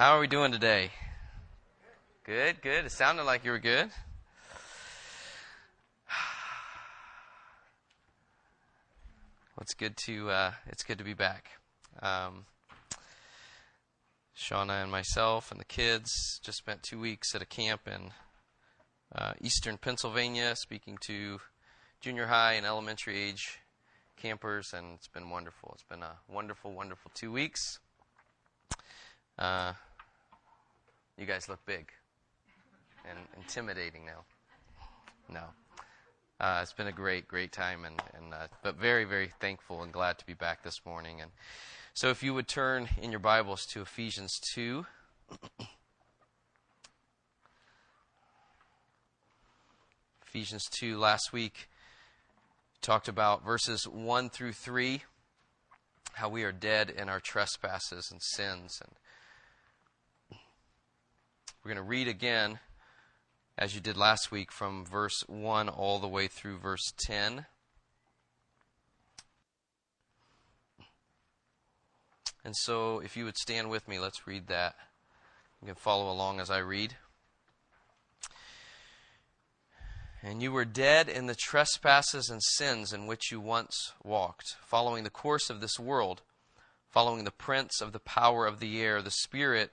How are we doing today? Good, good. It sounded like you were good. Well, it's good to uh, it's good to be back. Um, Shauna and myself and the kids just spent two weeks at a camp in uh, eastern Pennsylvania, speaking to junior high and elementary age campers, and it's been wonderful. It's been a wonderful, wonderful two weeks. Uh, you guys look big and intimidating now. No. Uh, it's been a great, great time, and, and uh, but very, very thankful and glad to be back this morning. And so, if you would turn in your Bibles to Ephesians two. Ephesians 2 last week talked about verses 1 through 3 how we are dead in our trespasses and sins and we're going to read again as you did last week from verse 1 all the way through verse 10 and so if you would stand with me let's read that. You can follow along as i read. And you were dead in the trespasses and sins in which you once walked, following the course of this world, following the prince of the power of the air, the spirit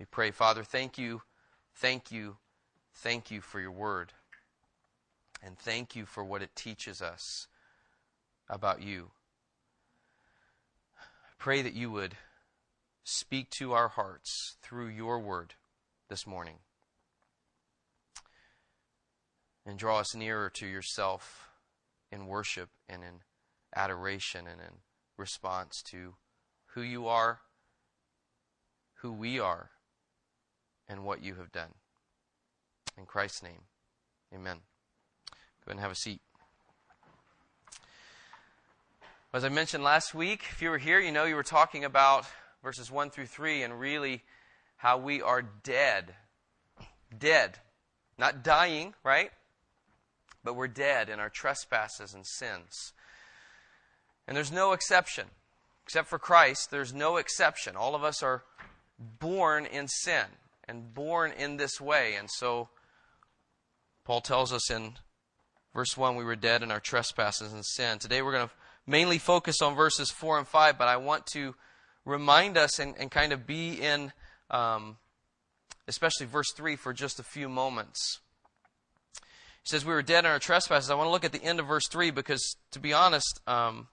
We pray, Father, thank you, thank you, thank you for your word. And thank you for what it teaches us about you. I pray that you would speak to our hearts through your word this morning. And draw us nearer to yourself in worship and in adoration and in response to who you are, who we are, and what you have done. In Christ's name, amen. Go ahead and have a seat. As I mentioned last week, if you were here, you know you were talking about verses 1 through 3, and really how we are dead. Dead. Not dying, right? But we're dead in our trespasses and sins. And there's no exception. Except for Christ, there's no exception. All of us are born in sin and born in this way. And so, Paul tells us in verse 1 we were dead in our trespasses and sin. Today we're going to mainly focus on verses 4 and 5, but I want to remind us and, and kind of be in, um, especially verse 3, for just a few moments. He says, We were dead in our trespasses. I want to look at the end of verse 3 because, to be honest, um,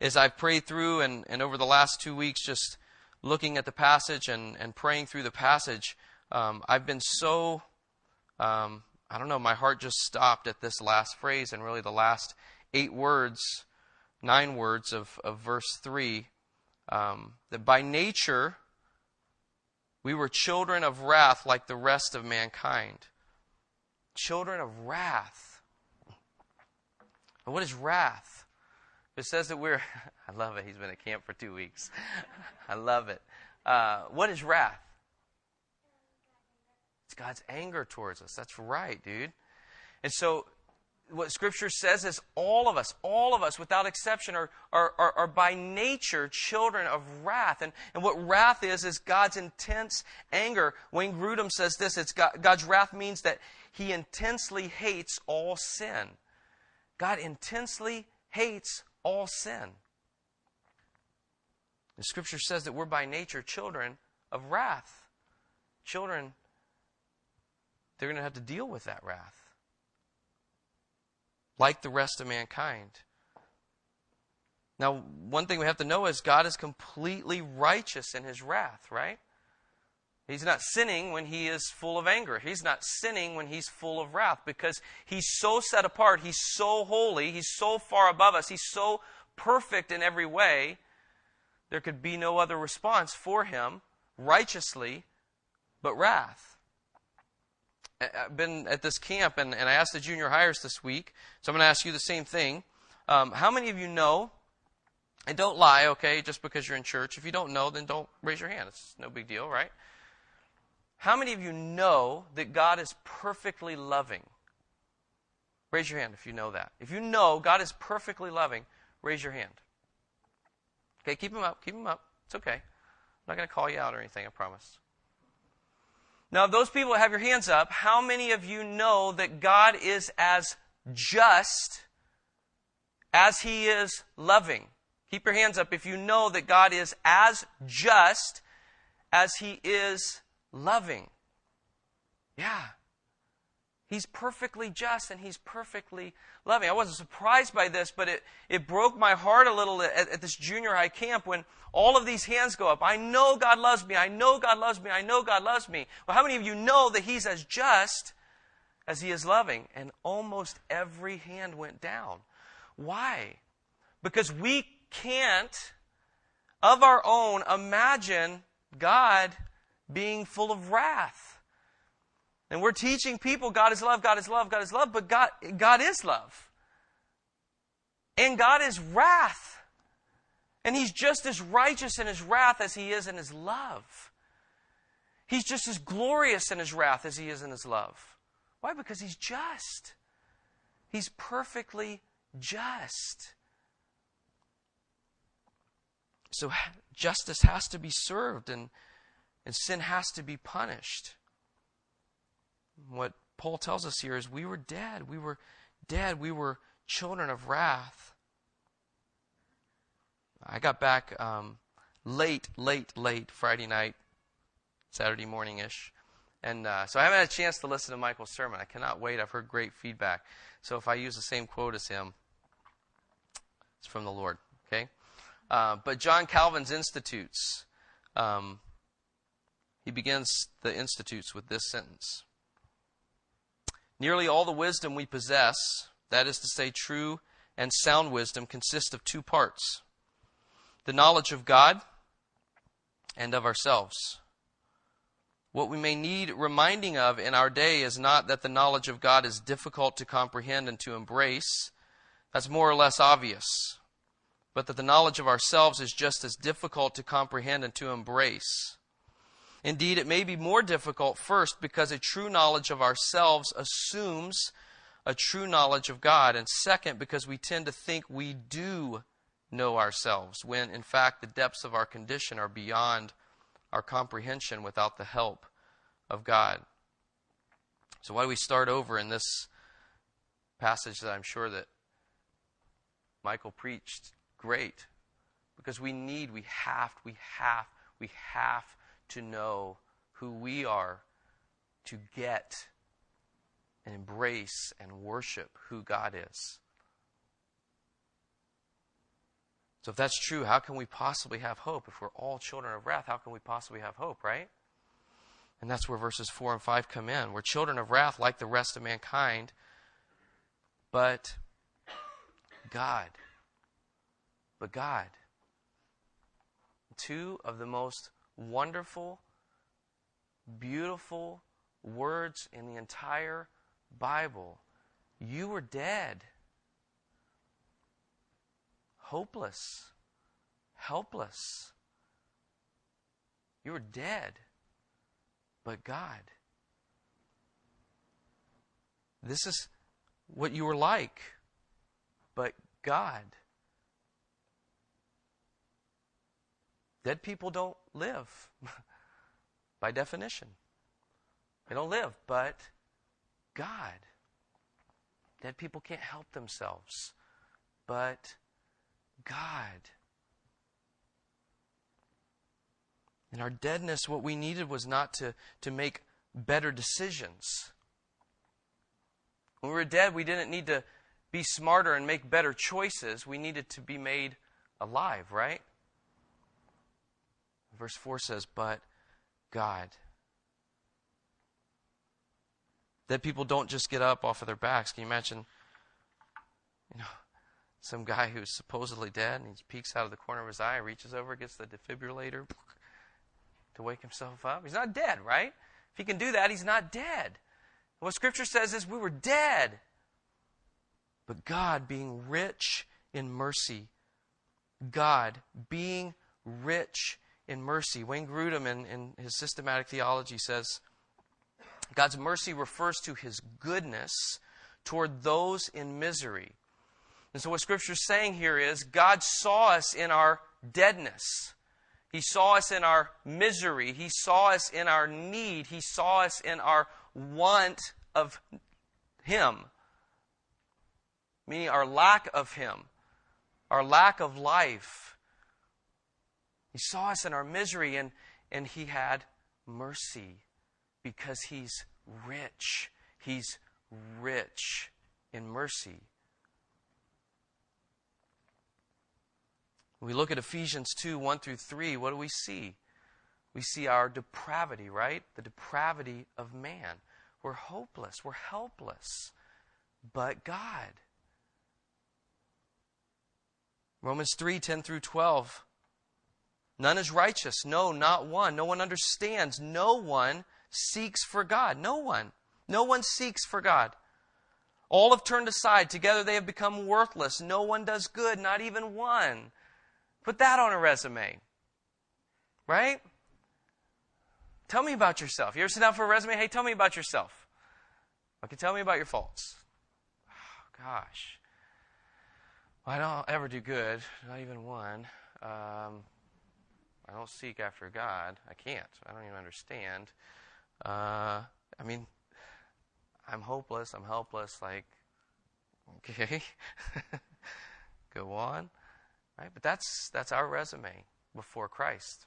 as I've prayed through and, and over the last two weeks, just looking at the passage and, and praying through the passage, um, I've been so, um, I don't know, my heart just stopped at this last phrase and really the last eight words, nine words of, of verse 3 um, that by nature we were children of wrath like the rest of mankind. Children of wrath. And what is wrath? It says that we're, I love it. He's been at camp for two weeks. I love it. Uh, what is wrath? It's God's anger towards us. That's right, dude. And so what Scripture says is all of us, all of us without exception, are, are, are, are, by nature children of wrath. And, and what wrath is, is God's intense anger. Wayne Grudem says this it's God, God's wrath means that He intensely hates all sin. God intensely hates all sin. The Scripture says that we're by nature children of wrath. children, they're going to have to deal with that wrath. Like the rest of mankind. Now, one thing we have to know is God is completely righteous in his wrath, right? He's not sinning when he is full of anger. He's not sinning when he's full of wrath because he's so set apart. He's so holy. He's so far above us. He's so perfect in every way. There could be no other response for him righteously but wrath. I've been at this camp and, and I asked the junior hires this week, so I'm going to ask you the same thing. Um, how many of you know and don't lie, okay, just because you're in church. If you don't know, then don't raise your hand. It's no big deal, right? How many of you know that God is perfectly loving? Raise your hand if you know that. If you know God is perfectly loving, raise your hand. Okay, keep them up. Keep them up. It's okay. I'm not going to call you out or anything, I promise. Now, those people have your hands up, how many of you know that God is as just as He is loving? Keep your hands up if you know that God is as just as He is loving. Yeah. He's perfectly just and He's perfectly loving. I wasn't surprised by this, but it, it broke my heart a little at, at this junior high camp when all of these hands go up. I know God loves me. I know God loves me. I know God loves me. Well, how many of you know that He's as just as He is loving? And almost every hand went down. Why? Because we can't, of our own, imagine God being full of wrath. And we're teaching people God is love, God is love, God is love, but God, God is love. And God is wrath. And He's just as righteous in His wrath as He is in His love. He's just as glorious in His wrath as He is in His love. Why? Because He's just. He's perfectly just. So justice has to be served and, and sin has to be punished. What Paul tells us here is we were dead. We were dead. We were children of wrath. I got back um, late, late, late Friday night, Saturday morning ish. And uh, so I haven't had a chance to listen to Michael's sermon. I cannot wait. I've heard great feedback. So if I use the same quote as him, it's from the Lord. Okay? Uh, but John Calvin's Institutes, um, he begins the Institutes with this sentence Nearly all the wisdom we possess, that is to say, true and sound wisdom, consists of two parts the knowledge of God and of ourselves. What we may need reminding of in our day is not that the knowledge of God is difficult to comprehend and to embrace. That's more or less obvious but that the knowledge of ourselves is just as difficult to comprehend and to embrace. Indeed, it may be more difficult first because a true knowledge of ourselves assumes a true knowledge of God, and second, because we tend to think we do know ourselves, when in fact the depths of our condition are beyond our comprehension without the help of God. So, why do we start over in this passage that I'm sure that Michael preached great because we need, we have, we have, we have to know who we are to get and embrace and worship who God is. So, if that's true, how can we possibly have hope? If we're all children of wrath, how can we possibly have hope, right? And that's where verses 4 and 5 come in. We're children of wrath like the rest of mankind, but God but God. Two of the most wonderful, beautiful words in the entire Bible. You were dead, hopeless, helpless. You were dead, but God. This is what you were like, but God. Dead people don't live, by definition. They don't live, but God. Dead people can't help themselves, but God. In our deadness, what we needed was not to, to make better decisions. When we were dead, we didn't need to be smarter and make better choices. We needed to be made alive, right? Verse 4 says, But God. That people don't just get up off of their backs. Can you imagine, you know, some guy who's supposedly dead and he peeks out of the corner of his eye, reaches over, gets the defibrillator to wake himself up? He's not dead, right? If he can do that, he's not dead. What Scripture says is we were dead. But God, being rich in mercy, God, being rich in mercy. Wayne Grudem, in, in his systematic theology, says God's mercy refers to his goodness toward those in misery. And so, what Scripture is saying here is God saw us in our deadness. He saw us in our misery. He saw us in our need. He saw us in our want of Him, meaning our lack of Him, our lack of life. He saw us in our misery and, and He had mercy because He's rich. He's rich in mercy. When we look at Ephesians 2 1 through 3, what do we see? We see our depravity, right? The depravity of man. We're hopeless, we're helpless. But God. Romans 3 10 through 12. None is righteous. No, not one. No one understands. No one seeks for God. No one. No one seeks for God. All have turned aside. Together they have become worthless. No one does good, not even one. Put that on a resume. Right? Tell me about yourself. You ever sit down for a resume? Hey, tell me about yourself. Okay, tell me about your faults. Oh, gosh. Well, I don't ever do good, not even one. Um, I don't seek after God. I can't. I don't even understand. Uh, I mean, I'm hopeless. I'm helpless. Like, okay, go on, right? But that's that's our resume before Christ.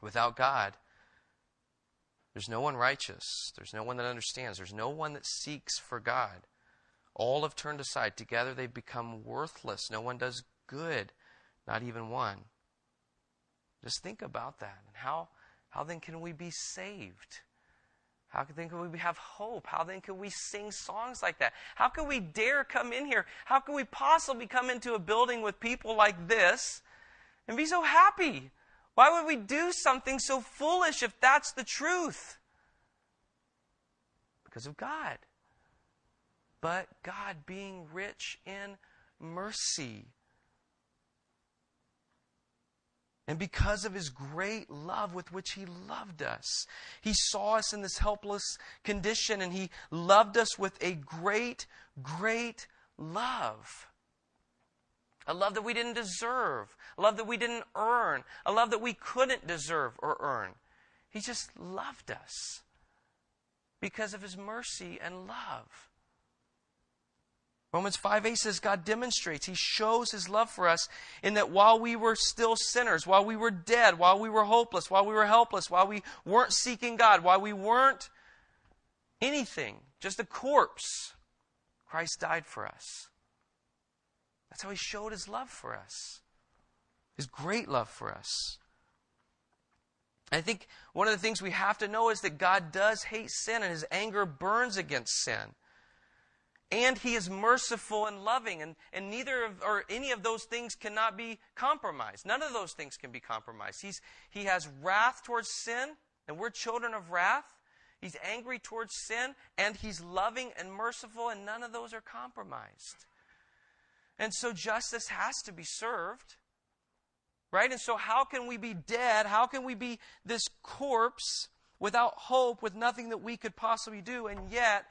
Without God, there's no one righteous. There's no one that understands. There's no one that seeks for God. All have turned aside. Together they've become worthless. No one does good, not even one. Just think about that. And how, how then can we be saved? How then can we have hope? How then can we sing songs like that? How can we dare come in here? How can we possibly come into a building with people like this and be so happy? Why would we do something so foolish if that's the truth? Because of God. But God being rich in mercy And because of his great love with which he loved us, he saw us in this helpless condition and he loved us with a great, great love. A love that we didn't deserve, a love that we didn't earn, a love that we couldn't deserve or earn. He just loved us because of his mercy and love. Romans 5 8 says God demonstrates, He shows His love for us in that while we were still sinners, while we were dead, while we were hopeless, while we were helpless, while we weren't seeking God, while we weren't anything, just a corpse, Christ died for us. That's how He showed His love for us, His great love for us. I think one of the things we have to know is that God does hate sin and His anger burns against sin and he is merciful and loving and, and neither of or any of those things cannot be compromised. None of those things can be compromised. He's he has wrath towards sin and we're children of wrath. He's angry towards sin and he's loving and merciful and none of those are compromised. And so justice has to be served right? And so how can we be dead? How can we be this corpse without hope with nothing that we could possibly do? And yet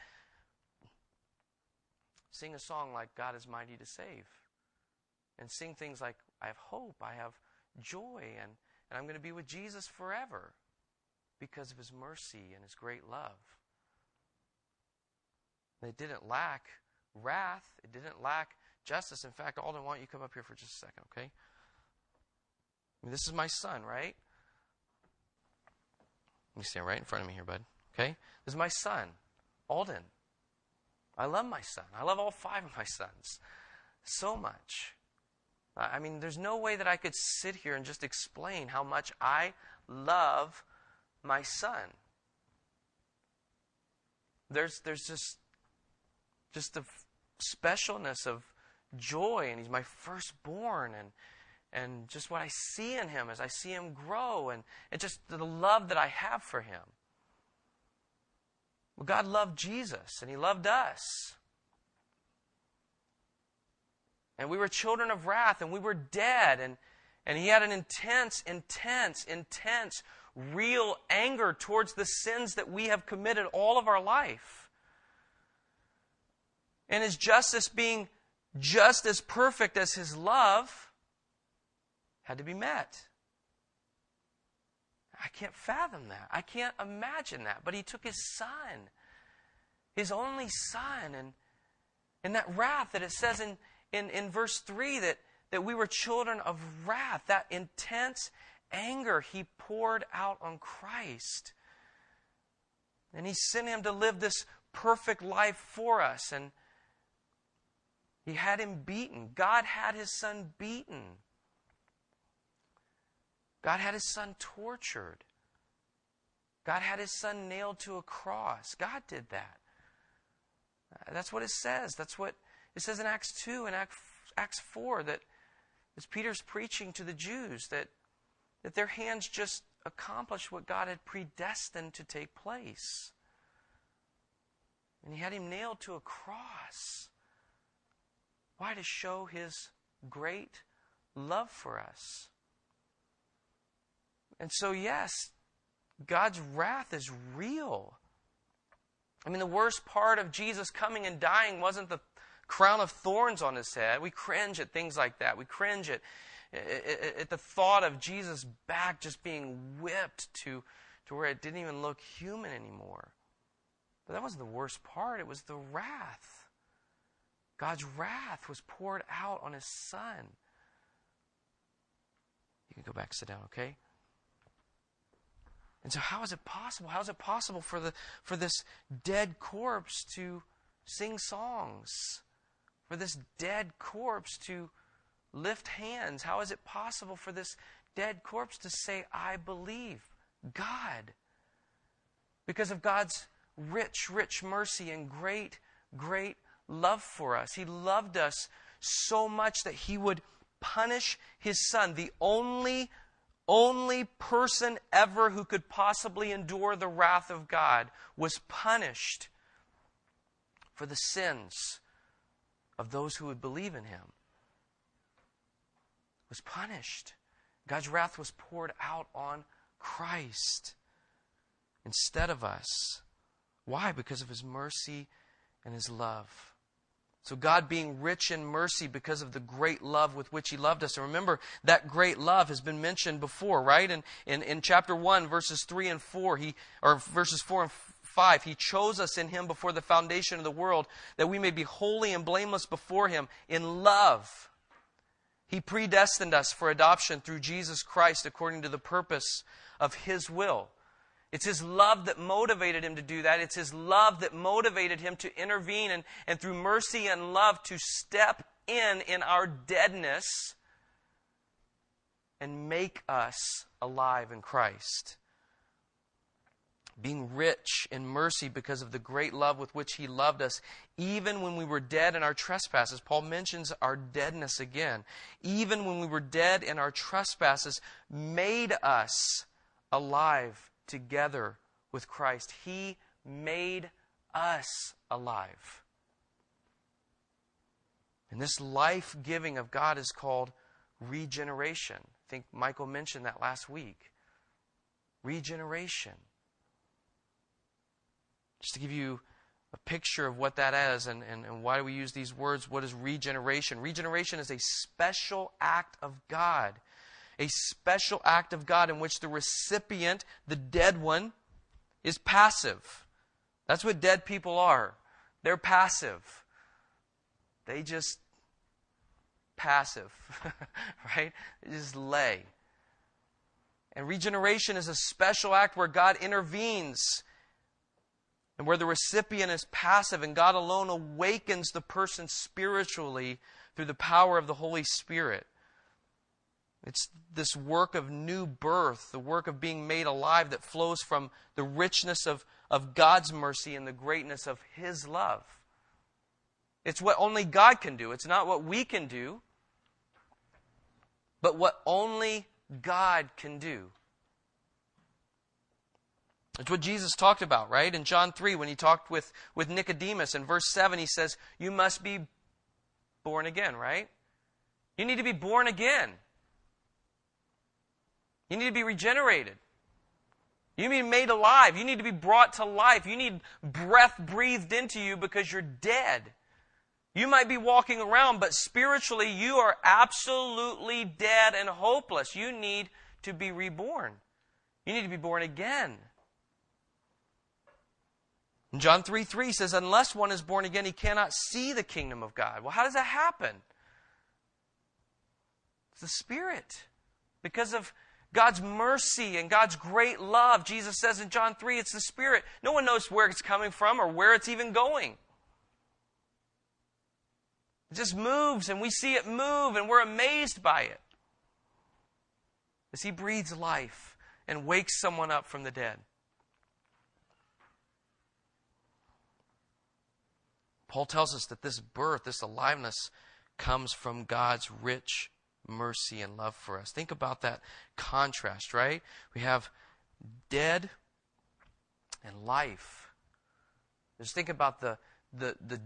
Sing a song like God is mighty to save. And sing things like I have hope, I have joy, and, and I'm going to be with Jesus forever because of his mercy and his great love. It didn't lack wrath, it didn't lack justice. In fact, Alden, why don't you come up here for just a second, okay? I mean, this is my son, right? You stand right in front of me here, bud. Okay? This is my son, Alden. I love my son. I love all five of my sons so much. I mean, there's no way that I could sit here and just explain how much I love my son. There's, there's just, just the specialness of joy, and he's my firstborn, and, and just what I see in him as I see him grow, and, and just the love that I have for him. Well, God loved Jesus, and he loved us. And we were children of wrath, and we were dead, and, and he had an intense, intense, intense, real anger towards the sins that we have committed all of our life. And his justice being just as perfect as his love had to be met. I can't fathom that. I can't imagine that. But he took his son, his only son, and, and that wrath that it says in, in, in verse 3 that, that we were children of wrath, that intense anger he poured out on Christ. And he sent him to live this perfect life for us. And he had him beaten. God had his son beaten. God had his son tortured. God had his son nailed to a cross. God did that. Uh, that's what it says. That's what it says in Acts 2 and Acts 4 that as Peter's preaching to the Jews that, that their hands just accomplished what God had predestined to take place. And he had him nailed to a cross. Why? To show his great love for us. And so, yes, God's wrath is real. I mean, the worst part of Jesus coming and dying wasn't the crown of thorns on his head. We cringe at things like that. We cringe at, at, the thought of Jesus' back just being whipped to, to where it didn't even look human anymore. But that wasn't the worst part, it was the wrath. God's wrath was poured out on his son. You can go back, sit down, okay? And so, how is it possible? How is it possible for, the, for this dead corpse to sing songs? For this dead corpse to lift hands? How is it possible for this dead corpse to say, I believe God? Because of God's rich, rich mercy and great, great love for us. He loved us so much that he would punish his son, the only only person ever who could possibly endure the wrath of God was punished for the sins of those who would believe in him. Was punished. God's wrath was poured out on Christ instead of us. Why? Because of his mercy and his love. So, God being rich in mercy because of the great love with which He loved us. And remember, that great love has been mentioned before, right? In, in, in chapter 1, verses 3 and 4, he, or verses 4 and 5, He chose us in Him before the foundation of the world that we may be holy and blameless before Him in love. He predestined us for adoption through Jesus Christ according to the purpose of His will it's His love that motivated Him to do that. It's His love that motivated Him to intervene and, and through mercy and love to step in in our deadness and make us alive in Christ. Being rich in mercy because of the great love with which He loved us, even when we were dead in our trespasses. Paul mentions our deadness again. Even when we were dead in our trespasses, made us alive together with Christ. He made us alive. And this life giving of God is called regeneration. I think Michael mentioned that last week. Regeneration. Just to give you a picture of what that is and, and, and why do we use these words, what is regeneration? Regeneration is a special act of God a special act of God in which the recipient, the dead one, is passive. That's what dead people are. They're passive. They just passive, right? They just lay. And regeneration is a special act where God intervenes and where the recipient is passive and God alone awakens the person spiritually through the power of the Holy Spirit. It's this work of new birth, the work of being made alive that flows from the richness of, of God's mercy and the greatness of His love. It's what only God can do. It's not what we can do, but what only God can do. It's what Jesus talked about, right? In John 3, when he talked with, with Nicodemus, in verse 7, he says, You must be born again, right? You need to be born again. You need to be regenerated. You need to be made alive. You need to be brought to life. You need breath breathed into you because you're dead. You might be walking around, but spiritually you are absolutely dead and hopeless. You need to be reborn. You need to be born again. John 3 3 says, Unless one is born again, he cannot see the kingdom of God. Well, how does that happen? It's the Spirit. Because of God's mercy and God's great love. Jesus says in John 3, it's the Spirit. No one knows where it's coming from or where it's even going. It just moves and we see it move and we're amazed by it. As He breathes life and wakes someone up from the dead. Paul tells us that this birth, this aliveness, comes from God's rich mercy and love for us. Think about that contrast, right? We have dead and life. Just think about the, the, the,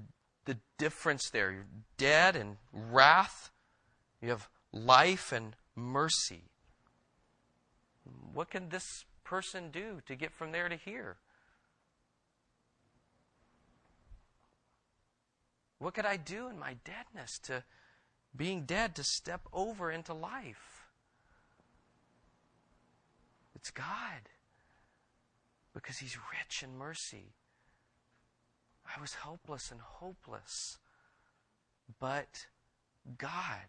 the difference there. You're dead and wrath. You have life and mercy. What can this person do to get from there to here? What could I do in my deadness to being dead to step over into life? It's God because He's rich in mercy. I was helpless and hopeless, but God.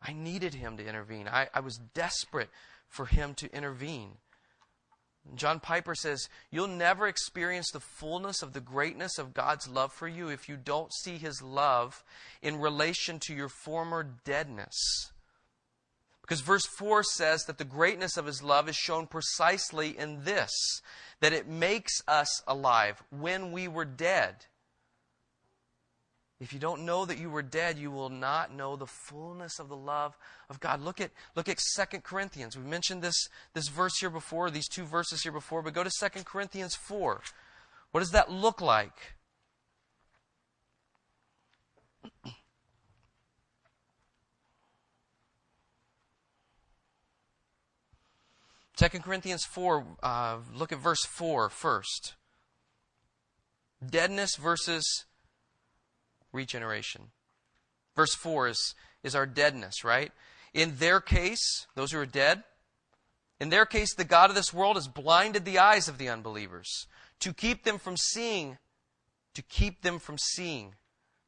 I needed Him to intervene. I, I was desperate for Him to intervene. John Piper says, You'll never experience the fullness of the greatness of God's love for you if you don't see His love in relation to your former deadness. Because verse 4 says that the greatness of His love is shown precisely in this that it makes us alive when we were dead. If you don't know that you were dead, you will not know the fullness of the love of God. Look at look at 2 Corinthians. We mentioned this, this verse here before, these two verses here before, but go to 2 Corinthians 4. What does that look like? Second Corinthians 4, uh, look at verse 4 first. Deadness versus regeneration. Verse 4 is, is our deadness, right? In their case, those who are dead, in their case, the God of this world has blinded the eyes of the unbelievers to keep them from seeing, to keep them from seeing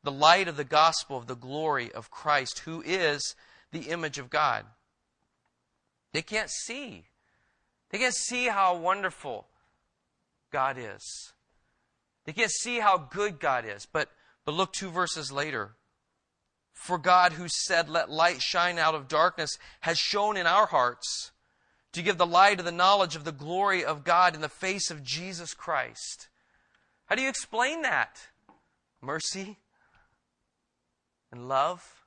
the light of the gospel of the glory of Christ, who is the image of God. They can't see. They can't see how wonderful God is. They can't see how good God is. But but look two verses later. For God, who said, Let light shine out of darkness, has shone in our hearts to give the light of the knowledge of the glory of God in the face of Jesus Christ. How do you explain that? Mercy and love.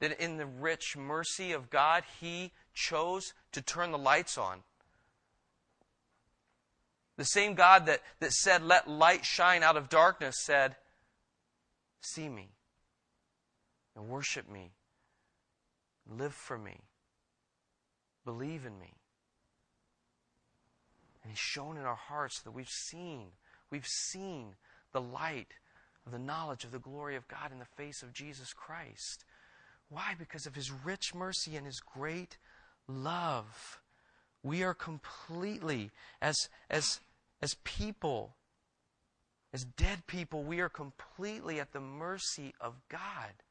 That in the rich mercy of God, He chose to turn the lights on. The same God that, that said, Let light shine out of darkness, said, See me and worship me, live for me, believe in me. And He's shone in our hearts that we've seen, we've seen the light of the knowledge of the glory of God in the face of Jesus Christ. Why? Because of His rich mercy and His great love. We are completely, as, as as people, as dead people, we are completely at the mercy of God.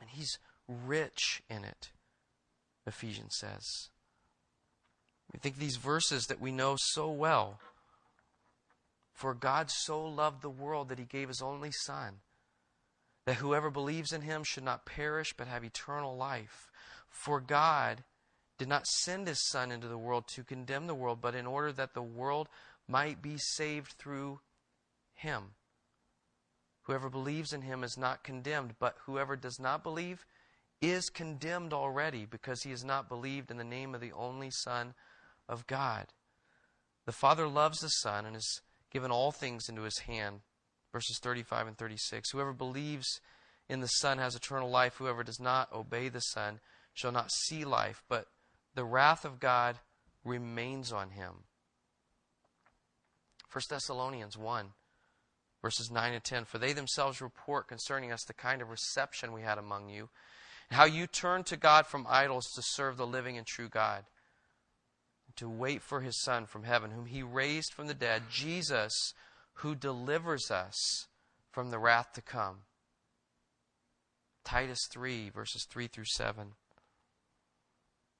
And He's rich in it, Ephesians says. We think these verses that we know so well. For God so loved the world that he gave his only Son, that whoever believes in him should not perish but have eternal life. For God did not send his Son into the world to condemn the world, but in order that the world might be saved through him. Whoever believes in him is not condemned, but whoever does not believe is condemned already because he has not believed in the name of the only Son of God. The Father loves the Son and has given all things into his hand. Verses 35 and 36. Whoever believes in the Son has eternal life. Whoever does not obey the Son shall not see life, but the wrath of God remains on him. 1 Thessalonians 1, verses 9 and 10. For they themselves report concerning us the kind of reception we had among you, and how you turned to God from idols to serve the living and true God and to wait for his Son from heaven, whom he raised from the dead, Jesus, who delivers us from the wrath to come. Titus 3, verses 3 through 7.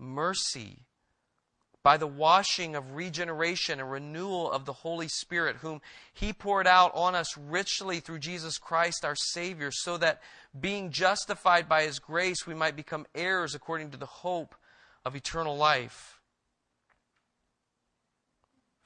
mercy, by the washing of regeneration and renewal of the Holy Spirit, whom He poured out on us richly through Jesus Christ our Savior, so that being justified by His grace, we might become heirs according to the hope of eternal life.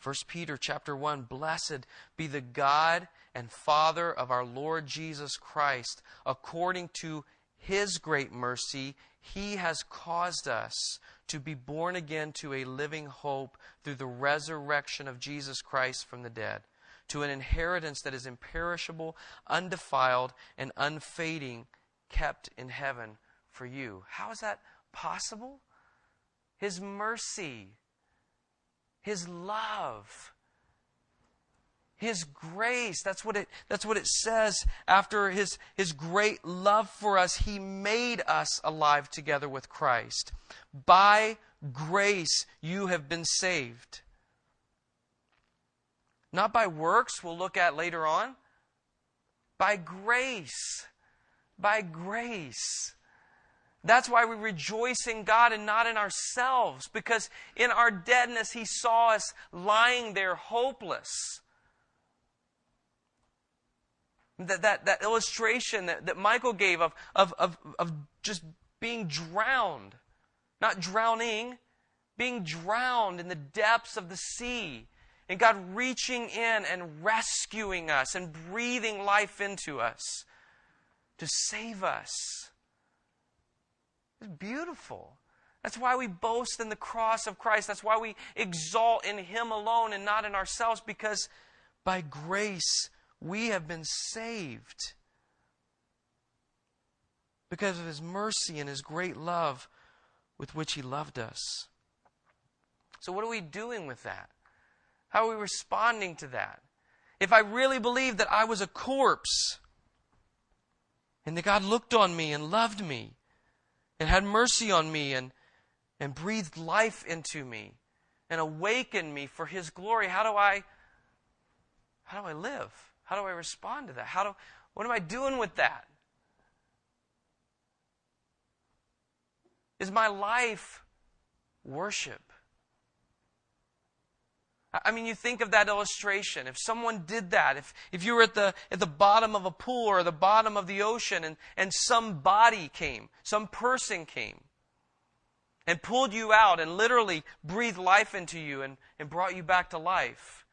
1 Peter chapter 1 Blessed be the God and Father of our Lord Jesus Christ. According to his great mercy, he has caused us to be born again to a living hope through the resurrection of Jesus Christ from the dead, to an inheritance that is imperishable, undefiled, and unfading, kept in heaven for you. How is that possible? His mercy his love. His grace. That's what it, that's what it says after his, his great love for us. He made us alive together with Christ. By grace, you have been saved. Not by works, we'll look at later on. By grace. By grace. That's why we rejoice in God and not in ourselves, because in our deadness, He saw us lying there hopeless. That, that, that illustration that, that Michael gave of, of, of, of just being drowned, not drowning, being drowned in the depths of the sea, and God reaching in and rescuing us and breathing life into us to save us. It's beautiful. That's why we boast in the cross of Christ. That's why we exalt in Him alone and not in ourselves, because by grace we have been saved. Because of His mercy and His great love with which He loved us. So, what are we doing with that? How are we responding to that? If I really believed that I was a corpse and that God looked on me and loved me, and had mercy on me and, and breathed life into me and awakened me for his glory. How do I how do I live? How do I respond to that? How do what am I doing with that? Is my life worship? I mean, you think of that illustration. If someone did that, if, if you were at the, at the bottom of a pool or the bottom of the ocean and, and some body came, some person came, and pulled you out and literally breathed life into you and, and brought you back to life,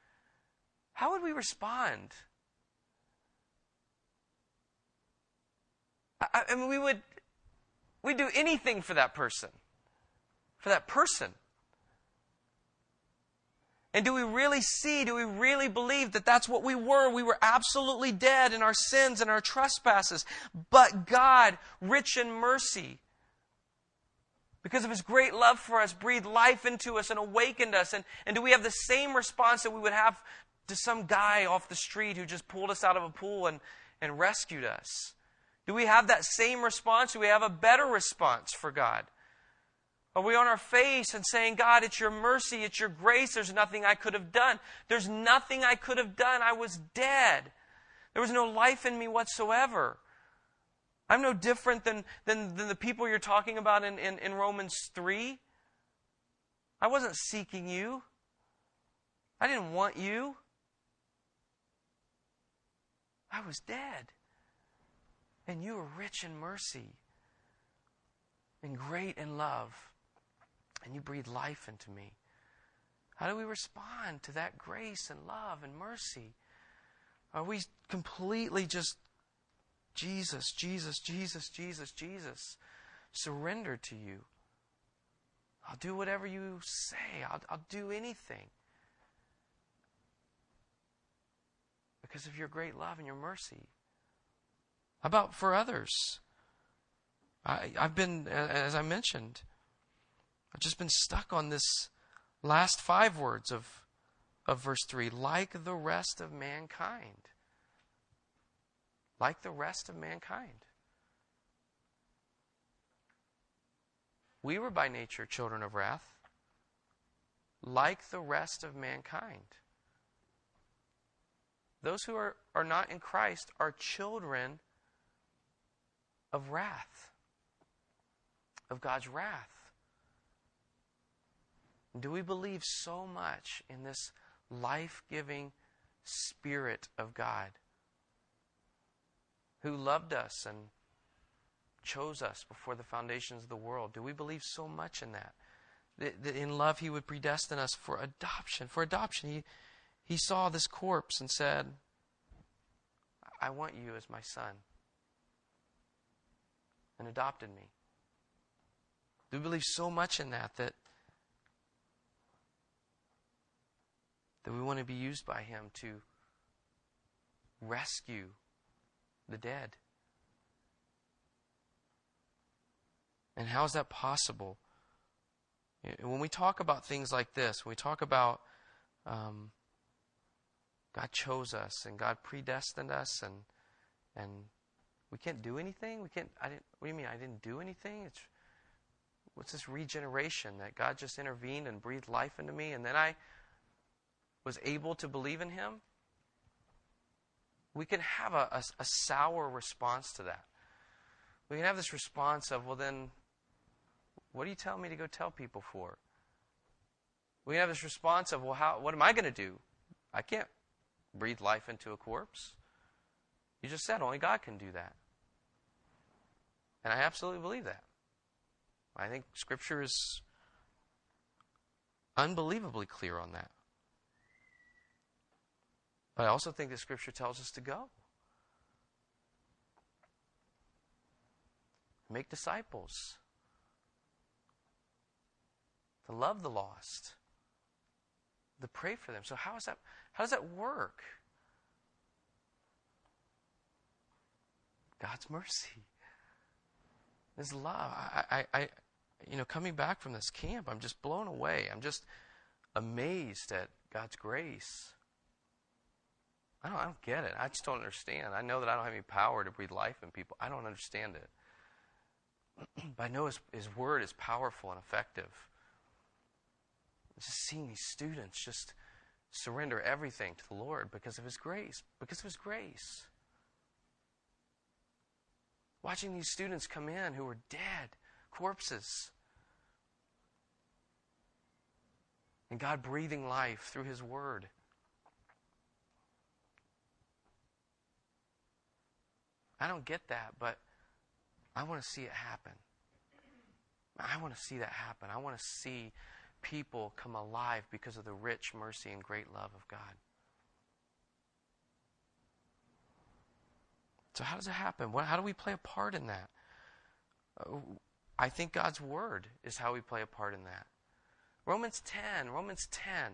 how would we respond? I, I mean, we would we'd do anything for that person. For that person. And do we really see, do we really believe that that's what we were? We were absolutely dead in our sins and our trespasses. But God, rich in mercy, because of his great love for us, breathed life into us and awakened us? And, and do we have the same response that we would have to some guy off the street who just pulled us out of a pool and, and rescued us? Do we have that same response? Do we have a better response for God? Are we on our face and saying, God, it's your mercy, it's your grace, there's nothing I could have done? There's nothing I could have done. I was dead. There was no life in me whatsoever. I'm no different than, than, than the people you're talking about in, in, in Romans 3. I wasn't seeking you. I didn't want you. I was dead. And you are rich in mercy and great in love. And you breathe life into me. How do we respond to that grace and love and mercy? Are we completely just Jesus, Jesus, Jesus, Jesus, Jesus, surrender to you. I'll do whatever you say. I'll, I'll do anything. Because of your great love and your mercy. How about for others? I, I've been, as I mentioned, I've just been stuck on this last five words of, of verse 3 like the rest of mankind like the rest of mankind. We were by nature children of wrath, like the rest of mankind. Those who are, are not in Christ are children of wrath, of God's wrath. Do we believe so much in this life giving Spirit of God who loved us and chose us before the foundations of the world? Do we believe so much in that? That, in love he would predestine us for adoption. For adoption, he, he saw this corpse and said, I want you as my son. And adopted me. Do we believe so much in that that that we want to be used by him to rescue the dead. And how is that possible? When we talk about things like this, when we talk about um, God chose us and God predestined us, and and we can't do anything. We can't. I didn't. What do you mean? I didn't do anything? It's what's this regeneration that God just intervened and breathed life into me, and then I was able to believe in Him we can have a, a, a sour response to that. We can have this response of, well, then, what are you telling me to go tell people for? We can have this response of, well, how, what am I going to do? I can't breathe life into a corpse. You just said only God can do that. And I absolutely believe that. I think Scripture is unbelievably clear on that. But I also think that scripture tells us to go. Make disciples. To love the lost. To pray for them. So how is that how does that work? God's mercy. His love. I, I, I you know, coming back from this camp, I'm just blown away. I'm just amazed at God's grace. I don't, I don't get it. I just don't understand. I know that I don't have any power to breathe life in people. I don't understand it. but I know his, his word is powerful and effective. Just seeing these students just surrender everything to the Lord because of his grace. Because of his grace. Watching these students come in who were dead, corpses. And God breathing life through his word. I don't get that, but I want to see it happen. I want to see that happen. I want to see people come alive because of the rich mercy and great love of God. So, how does it happen? how do we play a part in that? Uh, I think God's Word is how we play a part in that. Romans 10, Romans 10,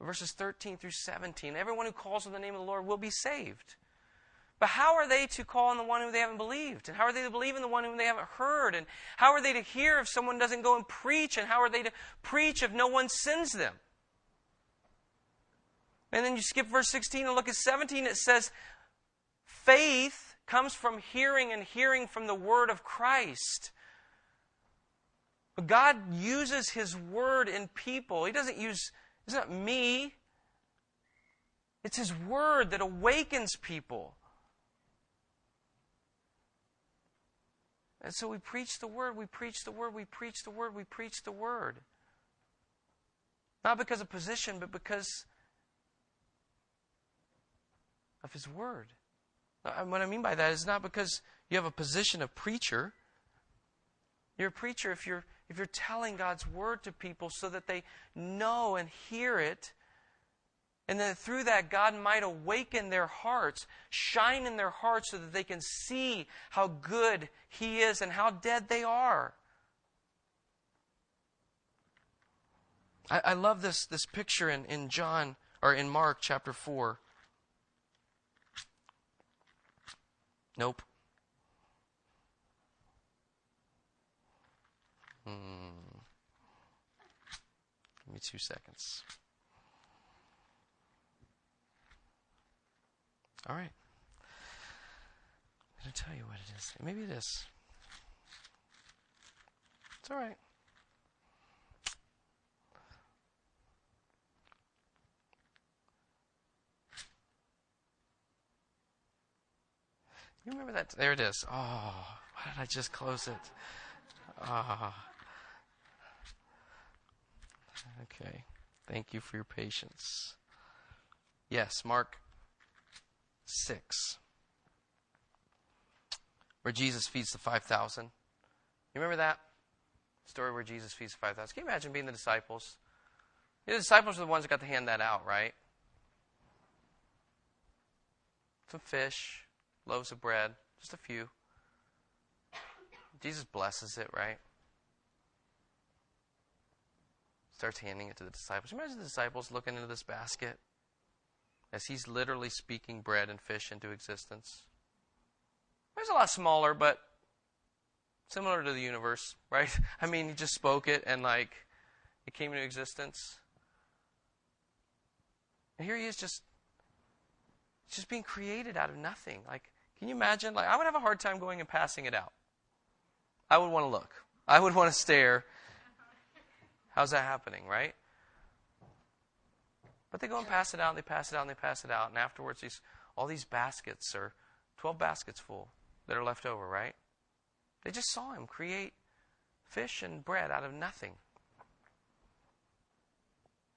verses 13 through 17. Everyone who calls on the name of the Lord will be saved. But how are they to call on the one whom they haven't believed? And how are they to believe in the one whom they haven't heard? And how are they to hear if someone doesn't go and preach? And how are they to preach if no one sends them? And then you skip verse 16 and look at 17. It says, faith comes from hearing and hearing from the word of Christ. But God uses His word in people. He doesn't use, it's not me. It's His word that awakens people. And so we preach the word, we preach the word, we preach the word, we preach the word. Not because of position, but because of His word. What I mean by that is not because you have a position of preacher. You're a preacher if you're, if you're telling God's word to people so that they know and hear it. And then through that, God might awaken their hearts, shine in their hearts so that they can see how good He is and how dead they are. I, I love this, this picture in, in John, or in Mark chapter 4. Nope. Hmm. Give me two seconds. All right. I'm going to tell you what it is. Maybe it is. It's all right. You remember that? There it is. Oh, why did I just close it? Ah. Oh. Okay. Thank you for your patience. Yes, Mark 6, where Jesus feeds the 5,000. You remember that story where Jesus feeds the 5,000? Can you imagine being the disciples? The disciples are the ones that got to hand that out, right? Some fish, loaves of bread, just a few. Jesus blesses it, right? Starts handing it to the disciples. Imagine the disciples looking into this basket as he's literally speaking bread and fish into existence. It's a lot smaller, but similar to the universe, right? I mean, he just spoke it and like it came into existence. And here he is just just being created out of nothing. Like can you imagine? Like, I would have a hard time going and passing it out. I would want to look. I would want to stare. How's that happening, right? But they go and pass it out, and they pass it out, and they pass it out, and afterwards, these all these baskets are 12 baskets full that are left over, right? They just saw him create fish and bread out of nothing.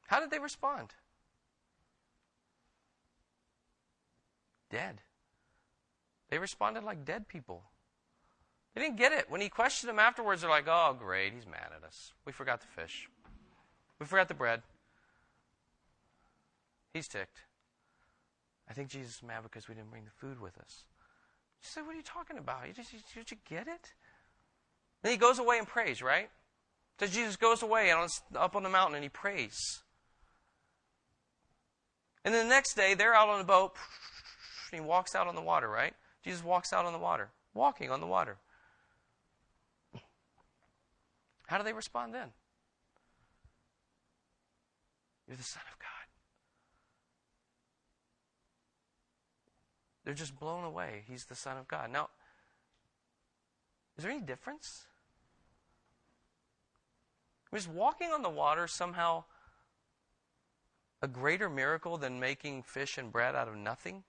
How did they respond? Dead. They responded like dead people. They didn't get it. When he questioned them afterwards, they're like, oh, great, he's mad at us. We forgot the fish. We forgot the bread. He's ticked. I think Jesus is mad because we didn't bring the food with us. She said, What are you talking about? You just, did you get it? Then he goes away and prays, right? So Jesus goes away and up on the mountain and he prays. And then the next day, they're out on the boat and he walks out on the water, right? Jesus walks out on the water, walking on the water. How do they respond then? You're the Son of God. They're just blown away. He's the Son of God. Now, is there any difference? Is walking on the water somehow a greater miracle than making fish and bread out of nothing?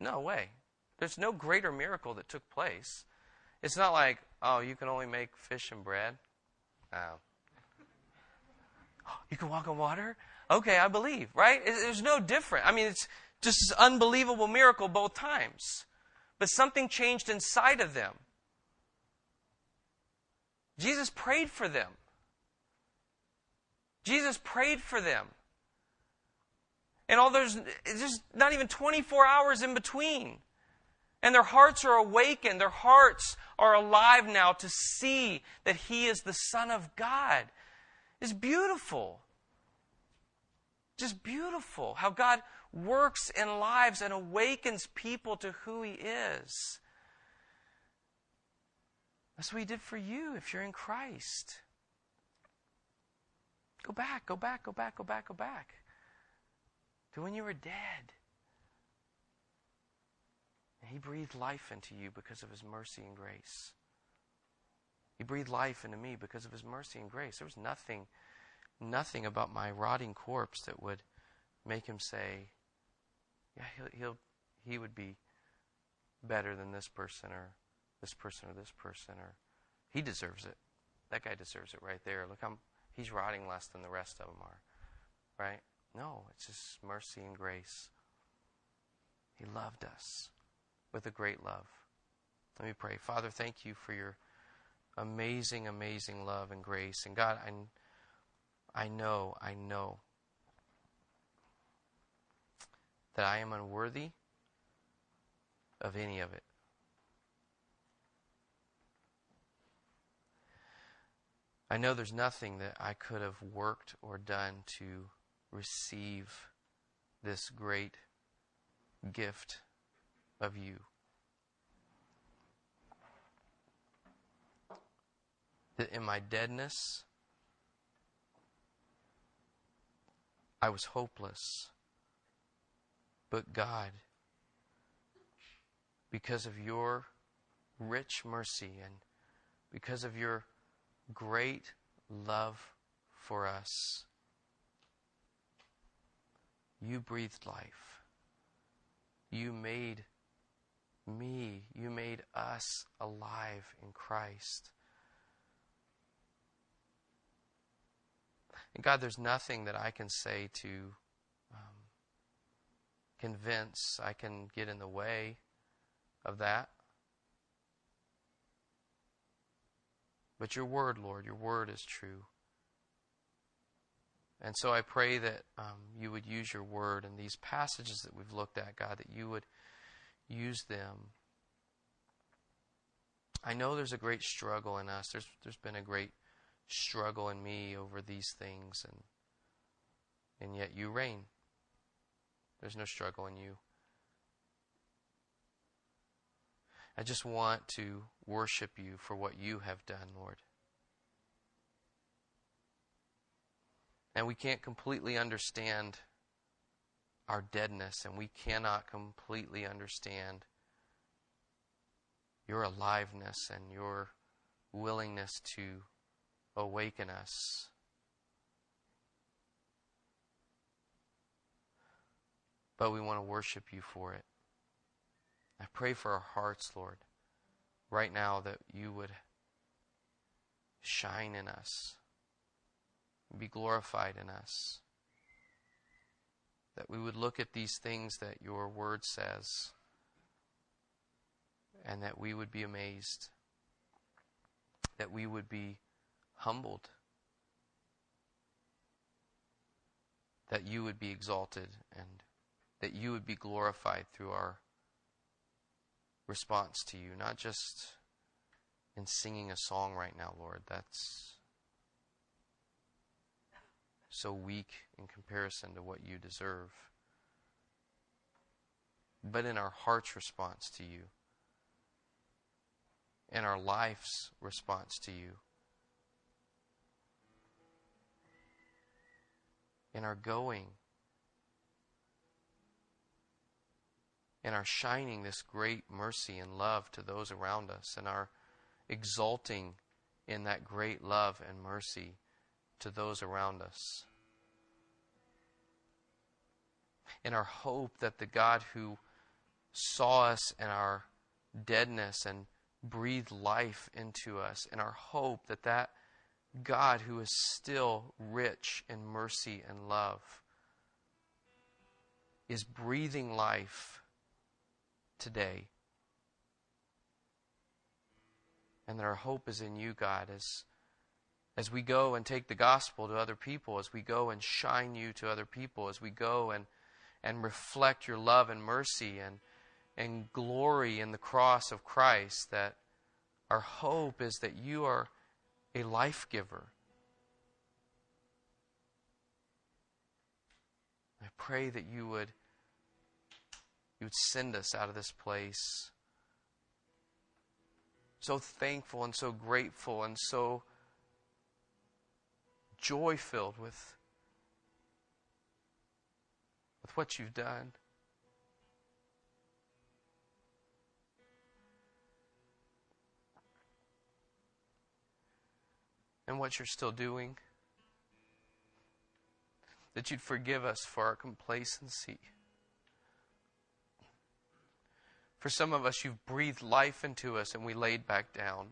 No way. There's no greater miracle that took place. It's not like, oh, you can only make fish and bread. Oh. You can walk on water? Okay, I believe, right? There's no different. I mean, it's just an unbelievable miracle both times. But something changed inside of them. Jesus prayed for them. Jesus prayed for them. And all there's just not even 24 hours in between. And their hearts are awakened. Their hearts are alive now to see that He is the Son of God. It's beautiful. Just beautiful how God works in lives and awakens people to who He is. That's what He did for you if you're in Christ. Go back, go back, go back, go back, go back to when you were dead. And He breathed life into you because of His mercy and grace. He breathed life into me because of His mercy and grace. There was nothing, nothing about my rotting corpse that would make Him say, "Yeah, he'll, he'll he would be better than this person or this person or this person or he deserves it. That guy deserves it right there. Look, I'm he's rotting less than the rest of them are, right? No, it's just mercy and grace. He loved us with a great love. Let me pray. Father, thank you for your amazing, amazing love and grace. And God, I, I know, I know that I am unworthy of any of it. I know there's nothing that I could have worked or done to receive this great gift of you. That in my deadness, I was hopeless. But God, because of your rich mercy and because of your great love for us, you breathed life. You made me, you made us alive in Christ. And God, there's nothing that I can say to um, convince, I can get in the way of that. But your word, Lord, your word is true. And so I pray that um, you would use your word and these passages that we've looked at, God, that you would use them. I know there's a great struggle in us. There's there's been a great struggle in me over these things and and yet you reign. There's no struggle in you. I just want to worship you for what you have done, Lord. And we can't completely understand our deadness, and we cannot completely understand your aliveness and your willingness to awaken us. But we want to worship you for it. I pray for our hearts, Lord, right now that you would shine in us be glorified in us. That we would look at these things that your word says and that we would be amazed, that we would be humbled, that you would be exalted, and that you would be glorified through our response to you, not just in singing a song right now, Lord. That's so weak in comparison to what you deserve. But in our heart's response to you, in our life's response to you, in our going, in our shining this great mercy and love to those around us, and our exulting in that great love and mercy to those around us. In our hope that the God who saw us in our deadness and breathed life into us, in our hope that that God who is still rich in mercy and love is breathing life today. And that our hope is in you, God, as as we go and take the gospel to other people, as we go and shine you to other people, as we go and, and reflect your love and mercy and, and glory in the cross of Christ, that our hope is that you are a life giver. I pray that you would you would send us out of this place. So thankful and so grateful and so joy filled with, with what you've done. And what you're still doing that you'd forgive us for our complacency. For some of us, you've breathed life into us and we laid back down.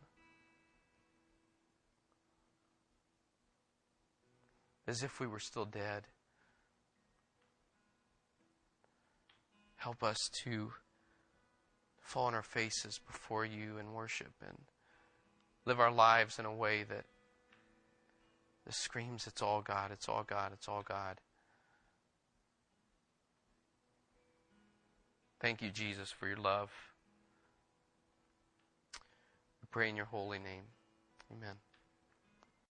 As if we were still dead. Help us to fall on our faces before you and worship and live our lives in a way that that screams, It's all God, it's all God, it's all God. Thank you, Jesus, for your love. We pray in your holy name. Amen.